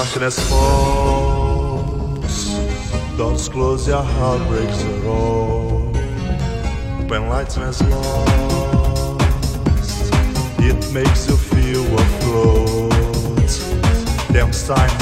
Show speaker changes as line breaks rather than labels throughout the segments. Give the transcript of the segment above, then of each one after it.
Darkness falls. false. Doors close, your heart breaks Open lights. When lightness lost, it makes you feel afloat. Damn time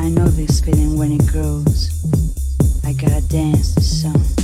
I know this feeling when it grows. I gotta dance the song.